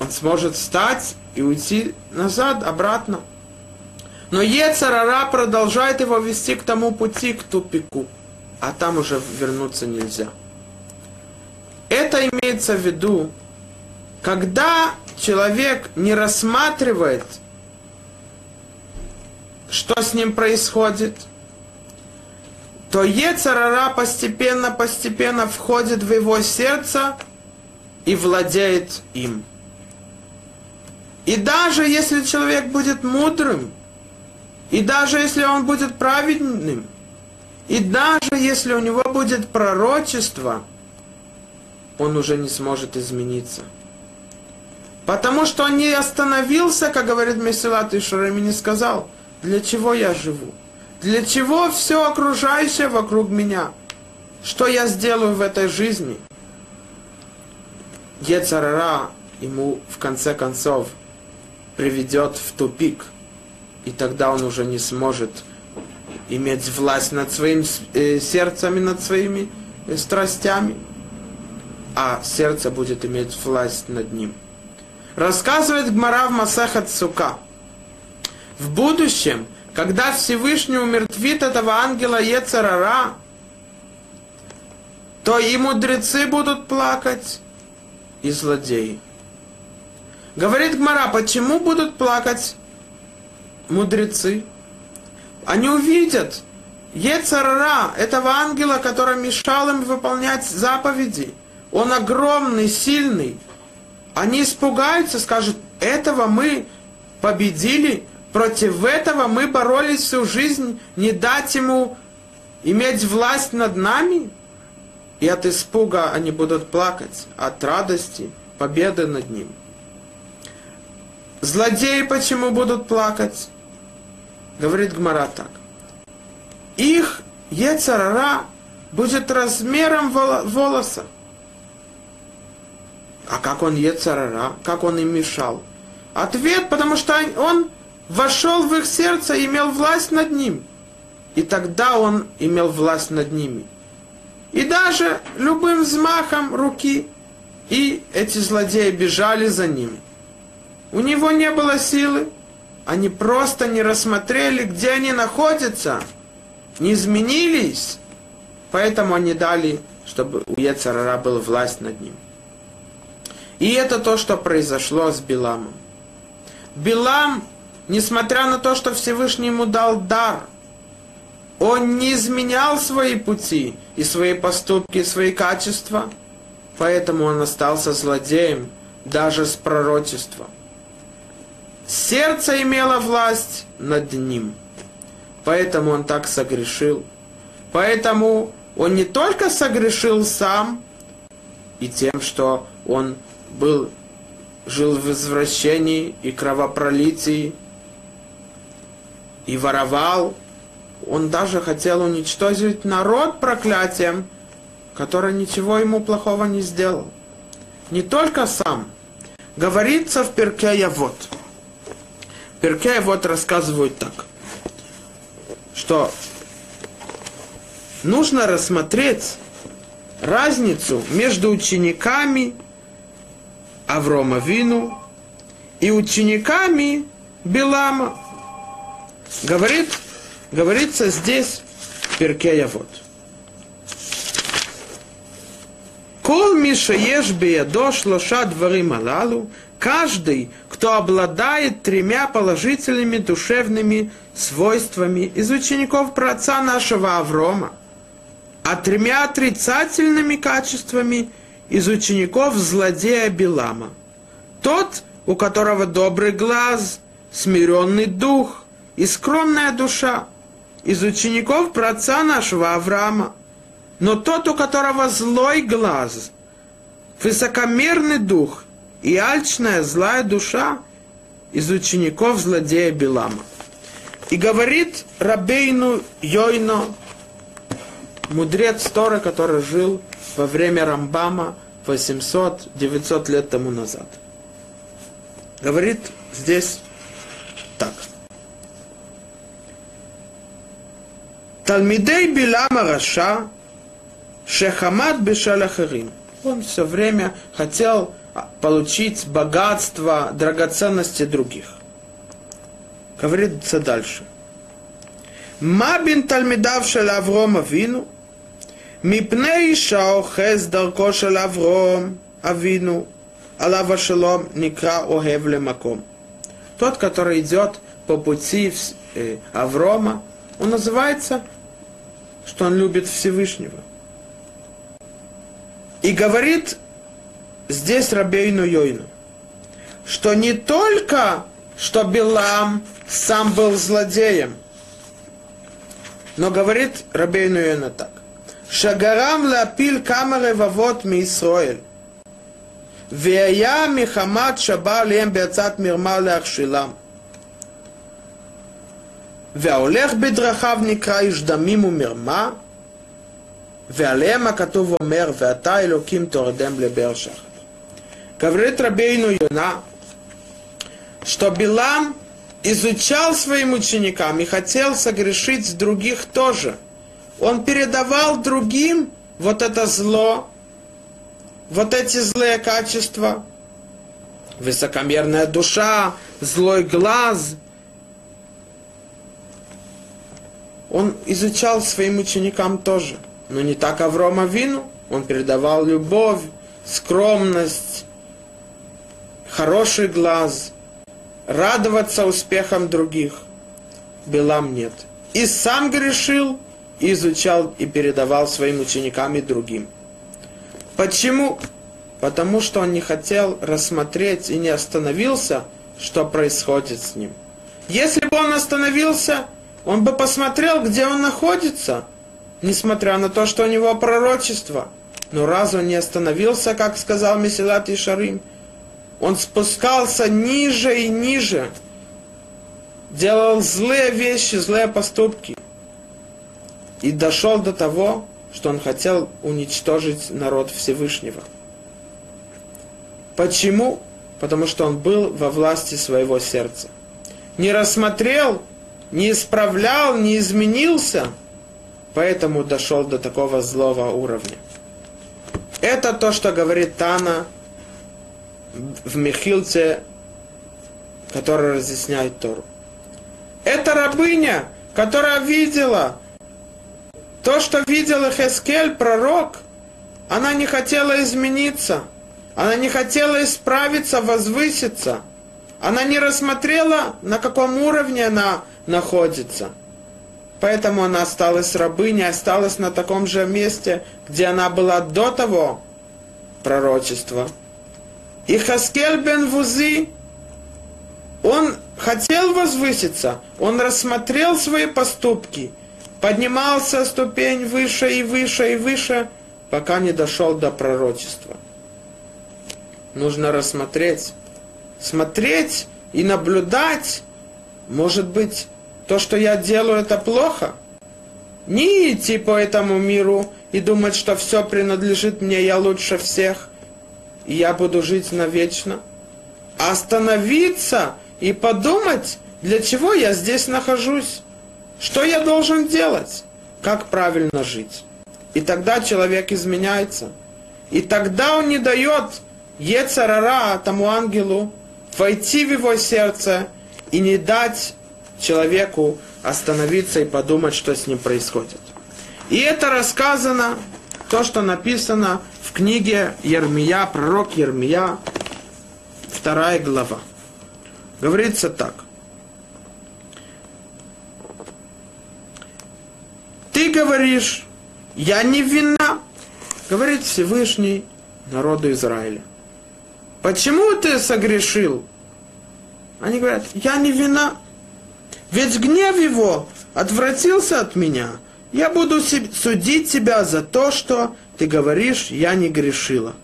Он сможет встать и уйти назад, обратно. Но Ецарара продолжает его вести к тому пути, к тупику. А там уже вернуться нельзя. Это имеется в виду, когда человек не рассматривает, что с ним происходит – то Ецарара постепенно-постепенно входит в его сердце и владеет им. И даже если человек будет мудрым, и даже если он будет праведным, и даже если у него будет пророчество, он уже не сможет измениться. Потому что он не остановился, как говорит Месилат и Шурами, не сказал, для чего я живу, для чего все окружающее вокруг меня, что я сделаю в этой жизни. Ецарара ему в конце концов приведет в тупик, и тогда он уже не сможет иметь власть над своим э, сердцем и над своими э, страстями, а сердце будет иметь власть над ним. Рассказывает Гмара в Масахат Сука. В будущем, когда Всевышний умертвит этого ангела Ецарара, то и мудрецы будут плакать, и злодеи. Говорит Гмара, почему будут плакать мудрецы? Они увидят Ецарара, этого ангела, который мешал им выполнять заповеди. Он огромный, сильный. Они испугаются, скажут, этого мы победили, против этого мы боролись всю жизнь, не дать ему иметь власть над нами. И от испуга они будут плакать, от радости, победы над ним. Злодеи почему будут плакать? Говорит Гмара так. Их Ецарара будет размером волоса. А как он Ецарара? Как он им мешал? Ответ, потому что он вошел в их сердце и имел власть над ним. И тогда он имел власть над ними. И даже любым взмахом руки, и эти злодеи бежали за ним. У него не было силы, они просто не рассмотрели, где они находятся, не изменились, поэтому они дали, чтобы у Ецарара была власть над ним. И это то, что произошло с Биламом. Билам, несмотря на то, что Всевышний ему дал дар, он не изменял свои пути и свои поступки, и свои качества, поэтому он остался злодеем даже с пророчеством. Сердце имело власть над ним, поэтому он так согрешил. Поэтому он не только согрешил сам и тем, что он был, жил в извращении и кровопролитии, и воровал. Он даже хотел уничтожить народ проклятием, который ничего ему плохого не сделал. Не только сам. Говорится в перке вот. Перке вот рассказывают так, что нужно рассмотреть разницу между учениками Аврома Вину и учениками Белама. Говорит, говорится здесь в Перке вот. Кол Миша ешь биядо шлоша дворим алалу, каждый, кто обладает тремя положительными душевными свойствами из учеников праотца нашего Аврома, а тремя отрицательными качествами – из учеников злодея Билама. Тот, у которого добрый глаз, смиренный дух и скромная душа, из учеников праотца нашего Авраама. Но тот, у которого злой глаз, высокомерный дух и альчная злая душа, из учеников злодея Билама. И говорит Рабейну Йойно, мудрец Торы, который жил во время Рамбама 800-900 лет тому назад. Говорит здесь так. Талмидей Билама Раша Шехамад Бешаляхарим. Он все время хотел получить богатство, драгоценности других. Говорится дальше. Мабин Талмидав Шель Аврома Вину Мипней Шаохез Дарко Шель Авром Авину Алава Шелом Никра Огевле Маком. Тот, который идет по пути э, Аврома, он называется что он любит Всевышнего. И говорит здесь Рабейну Йойну, что не только, что Билам сам был злодеем, но говорит Рабейну Йойну так. Шагарам лапил камеры вавот ми Исроэль. והיה מחמת שבא עליהם בעצת מרמה להכשילם. וההולך בדרכיו נקרא איש דמים ומרמה, ועליהם הכתוב אומר, ואתה אלוקים תורדם לבאר שחר. Говорит Рабейну Юна, что Билам изучал своим ученикам и хотел согрешить других тоже. Он передавал другим вот это зло, вот эти злые качества, высокомерная душа, злой глаз. Он изучал своим ученикам тоже, но не так Аврома Вину. Он передавал любовь, скромность, хороший глаз, радоваться успехам других. Белам нет. И сам грешил, и изучал и передавал своим ученикам и другим. Почему? Потому что он не хотел рассмотреть и не остановился, что происходит с ним. Если бы он остановился, он бы посмотрел, где он находится, несмотря на то, что у него пророчество. Но раз он не остановился, как сказал Месилат Шарим, он спускался ниже и ниже, делал злые вещи, злые поступки. И дошел до того, что он хотел уничтожить народ Всевышнего. Почему? Потому что он был во власти своего сердца. Не рассмотрел, не исправлял, не изменился, поэтому дошел до такого злого уровня. Это то, что говорит Тана в Михилце, который разъясняет Тору. Это рабыня, которая видела, то, что видел Эхескель, пророк, она не хотела измениться. Она не хотела исправиться, возвыситься. Она не рассмотрела, на каком уровне она находится. Поэтому она осталась рабыней, осталась на таком же месте, где она была до того пророчества. И Хаскель бен Вузи, он хотел возвыситься, он рассмотрел свои поступки – поднимался ступень выше и выше и выше, пока не дошел до пророчества. Нужно рассмотреть, смотреть и наблюдать, может быть, то, что я делаю, это плохо. Не идти по этому миру и думать, что все принадлежит мне, я лучше всех, и я буду жить навечно. А остановиться и подумать, для чего я здесь нахожусь. Что я должен делать? Как правильно жить? И тогда человек изменяется. И тогда он не дает Ецарара тому ангелу войти в его сердце и не дать человеку остановиться и подумать, что с ним происходит. И это рассказано, то, что написано в книге Ермия, пророк Ермия, вторая глава. Говорится так. Ты говоришь, я не вина, говорит Всевышний народу Израиля. Почему ты согрешил? Они говорят, я не вина. Ведь гнев его отвратился от меня. Я буду судить тебя за то, что ты говоришь, я не грешила.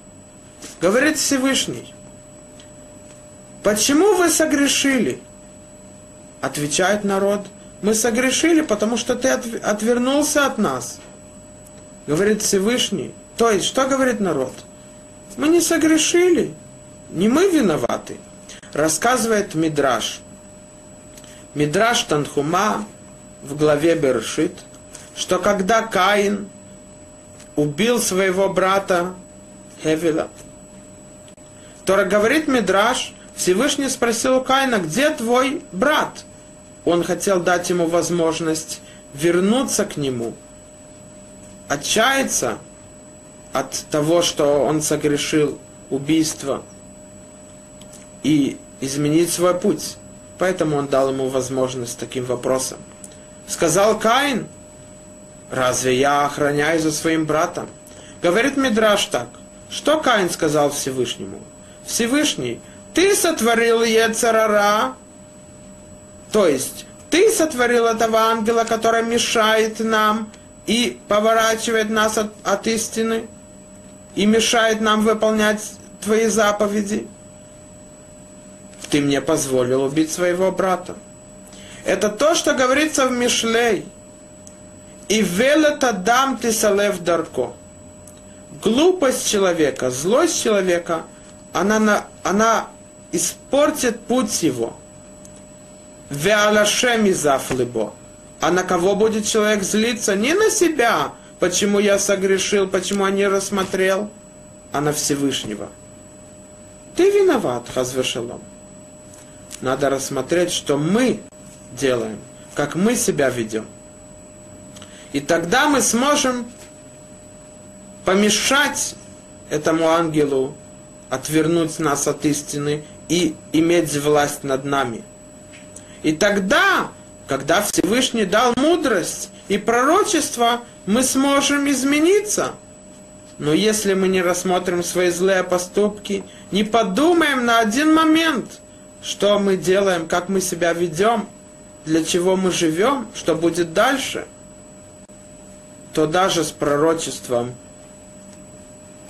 Говорит Всевышний. Почему вы согрешили? Отвечает народ – мы согрешили, потому что ты отвернулся от нас. Говорит Всевышний. То есть, что говорит народ? Мы не согрешили. Не мы виноваты. Рассказывает Мидраш. Мидраш Танхума в главе Бершит, что когда Каин убил своего брата Хевила, то говорит Мидраш, Всевышний спросил у Каина, где твой брат? он хотел дать ему возможность вернуться к нему, отчаяться от того, что он согрешил убийство и изменить свой путь. Поэтому он дал ему возможность таким вопросом. Сказал Каин, Разве я охраняю за своим братом? Говорит Мидраш так. Что Каин сказал Всевышнему? Всевышний, ты сотворил Ецарара, то есть ты сотворил этого ангела, который мешает нам и поворачивает нас от, от истины, и мешает нам выполнять твои заповеди. Ты мне позволил убить своего брата. Это то, что говорится в Мишлей. И велета дам ты салев дарко. Глупость человека, злость человека, она, она испортит путь его. Веалашеми зафлыбо. А на кого будет человек злиться? Не на себя, почему я согрешил, почему я не рассмотрел, а на Всевышнего. Ты виноват, Хазвешалом. Надо рассмотреть, что мы делаем, как мы себя ведем. И тогда мы сможем помешать этому ангелу отвернуть нас от истины и иметь власть над нами. И тогда, когда Всевышний дал мудрость и пророчество, мы сможем измениться. Но если мы не рассмотрим свои злые поступки, не подумаем на один момент, что мы делаем, как мы себя ведем, для чего мы живем, что будет дальше, то даже с пророчеством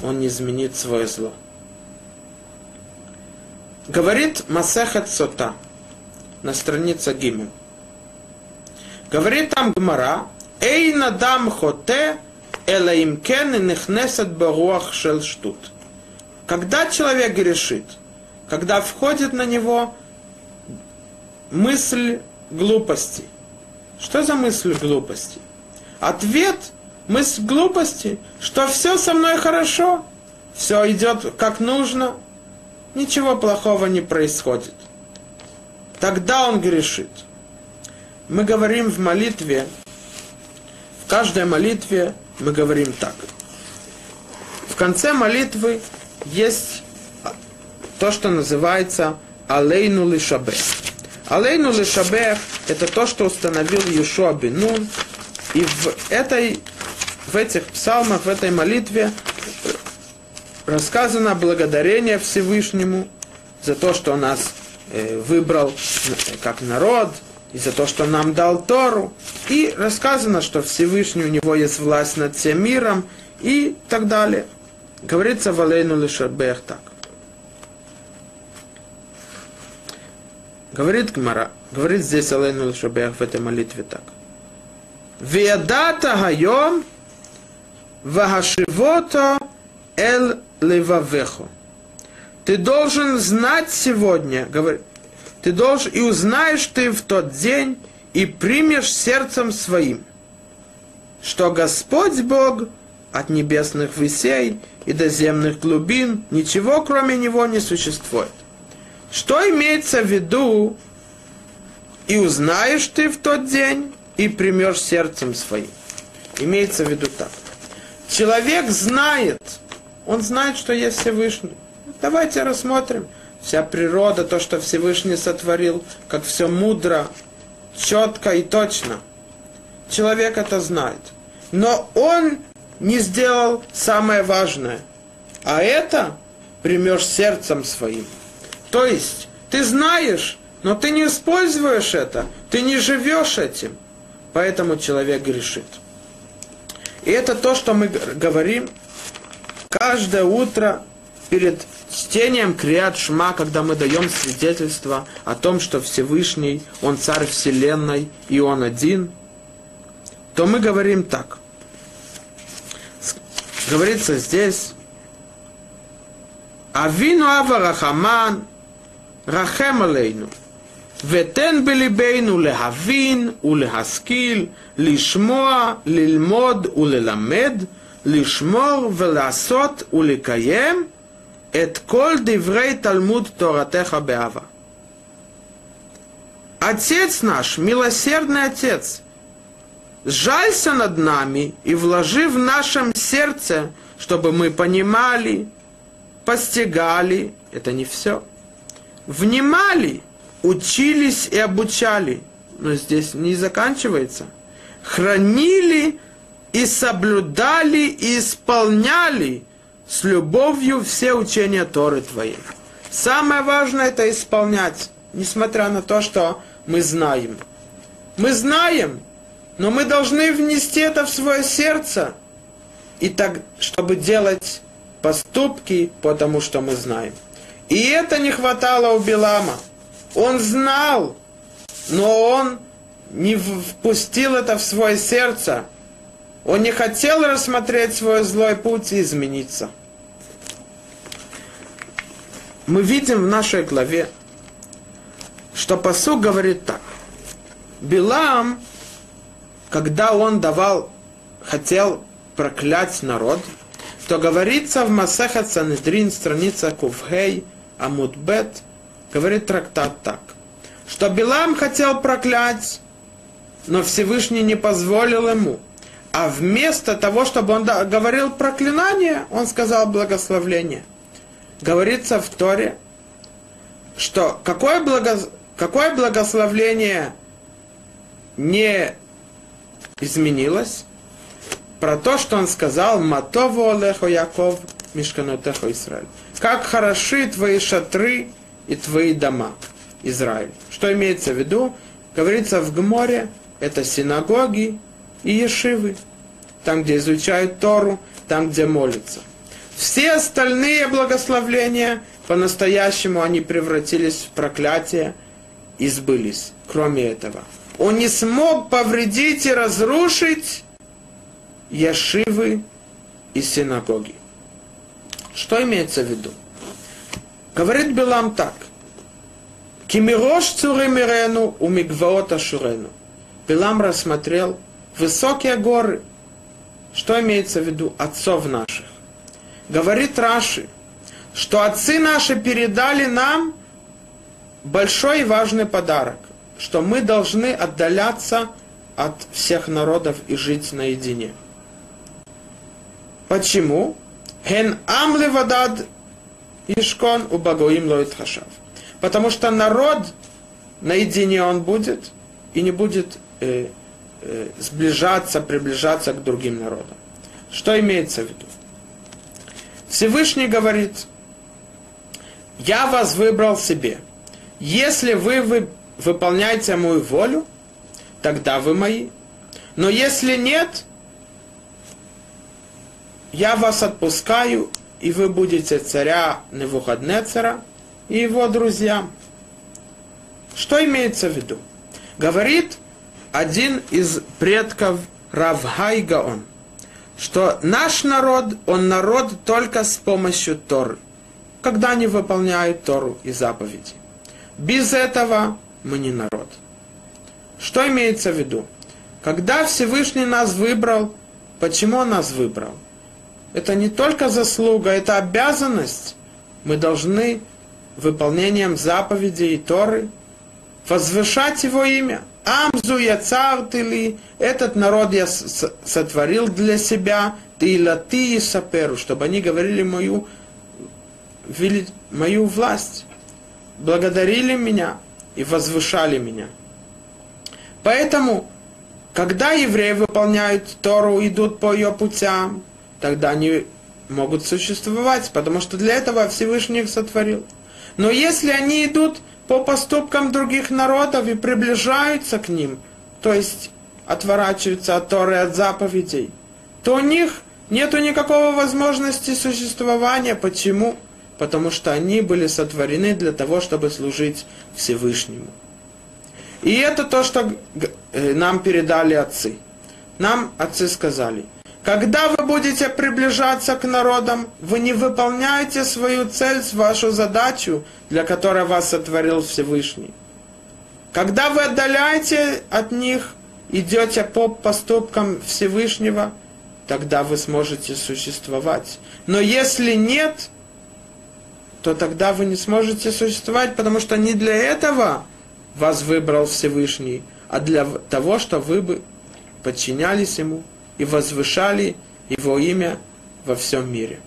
он не изменит свое зло. Говорит Масехат Сота на странице Гимин. Говорит там Гмара, Эй надам хоте, элаимкен и нехнесет баруах шел штут. Когда человек грешит, когда входит на него мысль глупости. Что за мысль глупости? Ответ мысль глупости, что все со мной хорошо, все идет как нужно, ничего плохого не происходит. Тогда он грешит. Мы говорим в молитве, в каждой молитве мы говорим так. В конце молитвы есть то, что называется Алейну Лишабех. Алейну Лишабех – это то, что установил Юшуа Бенун. И в, этой, в этих псалмах, в этой молитве рассказано благодарение Всевышнему за то, что нас э, выбрал э, как народ, и за то, что нам дал Тору. И рассказано, что Всевышний у него есть власть над всем миром и так далее. Говорится в Алейну Лишабех так. Говорит Гмара, говорит здесь Алейну Лишабех в этой молитве так. Ведата хайом вахашивото эл левавехо. Ты должен знать сегодня, говорит, ты должен, и узнаешь ты в тот день, и примешь сердцем своим, что Господь Бог от небесных высей и до земных глубин ничего кроме Него не существует. Что имеется в виду, и узнаешь ты в тот день, и примешь сердцем своим. Имеется в виду так. Человек знает, он знает, что есть Всевышний. Давайте рассмотрим. Вся природа, то, что Всевышний сотворил, как все мудро, четко и точно. Человек это знает. Но он не сделал самое важное. А это примешь сердцем своим. То есть, ты знаешь, но ты не используешь это, ты не живешь этим. Поэтому человек грешит. И это то, что мы говорим каждое утро перед чтением Криат Шма, когда мы даем свидетельство о том, что Всевышний, Он царь Вселенной, и Он один, то мы говорим так. Говорится здесь, Авину Ава Рахаман, רחם עלינו, ותן בליבנו להבין ולהשכיל, לשמוע, ללמוד וללמד, לשמור ולעשות ולקיים את כל דברי תלמוד תורתך באהבה. Отец наш, милосердный Отец, сжалься над нами и вложи в нашем сердце, чтобы мы понимали, постигали, это не все – внимали, учились и обучали. Но здесь не заканчивается. Хранили и соблюдали и исполняли с любовью все учения Торы Твоей. Самое важное это исполнять, несмотря на то, что мы знаем. Мы знаем, но мы должны внести это в свое сердце, и так, чтобы делать поступки, потому что мы знаем. И это не хватало у Билама. Он знал, но он не впустил это в свое сердце. Он не хотел рассмотреть свой злой путь и измениться. Мы видим в нашей главе, что посуд говорит так. Билам, когда он давал, хотел проклясть народ, то говорится в Масехат Санедрин, страница Кувхей, Амудбет, говорит трактат так, что Билам хотел проклять, но Всевышний не позволил ему. А вместо того, чтобы он говорил проклинание, он сказал благословление. Говорится в Торе, что какое, благо, какое благословление не изменилось, про то, что он сказал «Матову Олехо Яков Мишканотехо Израиль». Как хороши твои шатры и твои дома, Израиль. Что имеется в виду? Говорится в Гморе, это синагоги и ешивы. Там, где изучают Тору, там, где молятся. Все остальные благословления, по-настоящему они превратились в проклятие и сбылись. Кроме этого. Он не смог повредить и разрушить яшивы и синагоги. Что имеется в виду? Говорит Билам так. Кимирош цуримирену у мигваот ашурену. Билам рассмотрел высокие горы. Что имеется в виду? Отцов наших. Говорит Раши, что отцы наши передали нам большой и важный подарок, что мы должны отдаляться от всех народов и жить наедине. Почему? Хен амли вадад ишкон у багоим лоит хашав. Потому что народ наедине он будет и не будет э, э, сближаться, приближаться к другим народам. Что имеется в виду? Всевышний говорит, я вас выбрал себе. Если вы, вы выполняете мою волю, тогда вы мои. Но если нет, я вас отпускаю, и вы будете царя Невуходнецера и его друзьям. Что имеется в виду? Говорит один из предков Равхай Гаон, что наш народ, он народ только с помощью Торы, когда они выполняют Тору и заповеди. Без этого мы не народ. Что имеется в виду? Когда Всевышний нас выбрал, почему он нас выбрал? Это не только заслуга, это обязанность. Мы должны выполнением заповедей и Торы возвышать его имя. Амзу я цар ли, этот народ я сотворил для себя, ты и лати и саперу, чтобы они говорили мою, мою власть, благодарили меня и возвышали меня. Поэтому, когда евреи выполняют Тору, идут по ее путям, тогда они могут существовать, потому что для этого Всевышний их сотворил. Но если они идут по поступкам других народов и приближаются к ним, то есть отворачиваются от Торы, от заповедей, то у них нет никакого возможности существования. Почему? Потому что они были сотворены для того, чтобы служить Всевышнему. И это то, что э, нам передали отцы. Нам отцы сказали – когда вы будете приближаться к народам, вы не выполняете свою цель, вашу задачу, для которой вас сотворил Всевышний. Когда вы отдаляете от них, идете по поступкам Всевышнего, тогда вы сможете существовать. Но если нет, то тогда вы не сможете существовать, потому что не для этого вас выбрал Всевышний, а для того, чтобы вы бы подчинялись Ему и возвышали его имя во всем мире.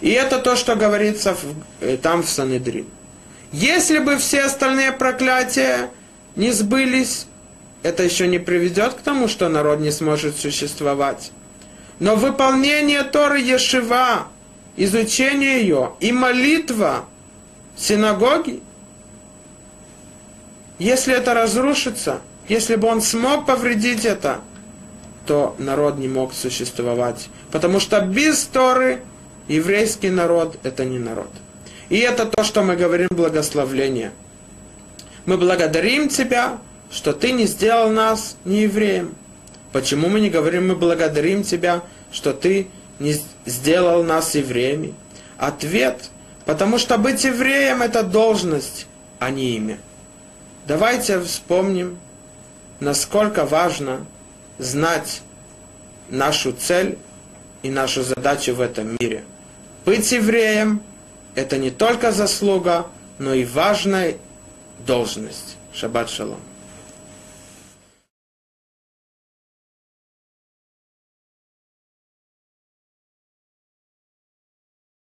И это то, что говорится в, э, там в Санедрин. Если бы все остальные проклятия не сбылись, это еще не приведет к тому, что народ не сможет существовать. Но выполнение Торы Ешива, изучение ее и молитва синагоги, если это разрушится, если бы он смог повредить это, то народ не мог существовать. Потому что без Торы еврейский народ – это не народ. И это то, что мы говорим благословление. Мы благодарим Тебя, что Ты не сделал нас не евреем. Почему мы не говорим, мы благодарим Тебя, что Ты не сделал нас евреями? Ответ, потому что быть евреем – это должность, а не имя. Давайте вспомним, насколько важно знать нашу цель и нашу задачу в этом мире. Быть евреем – это не только заслуга, но и важная должность. Шаббат шалом.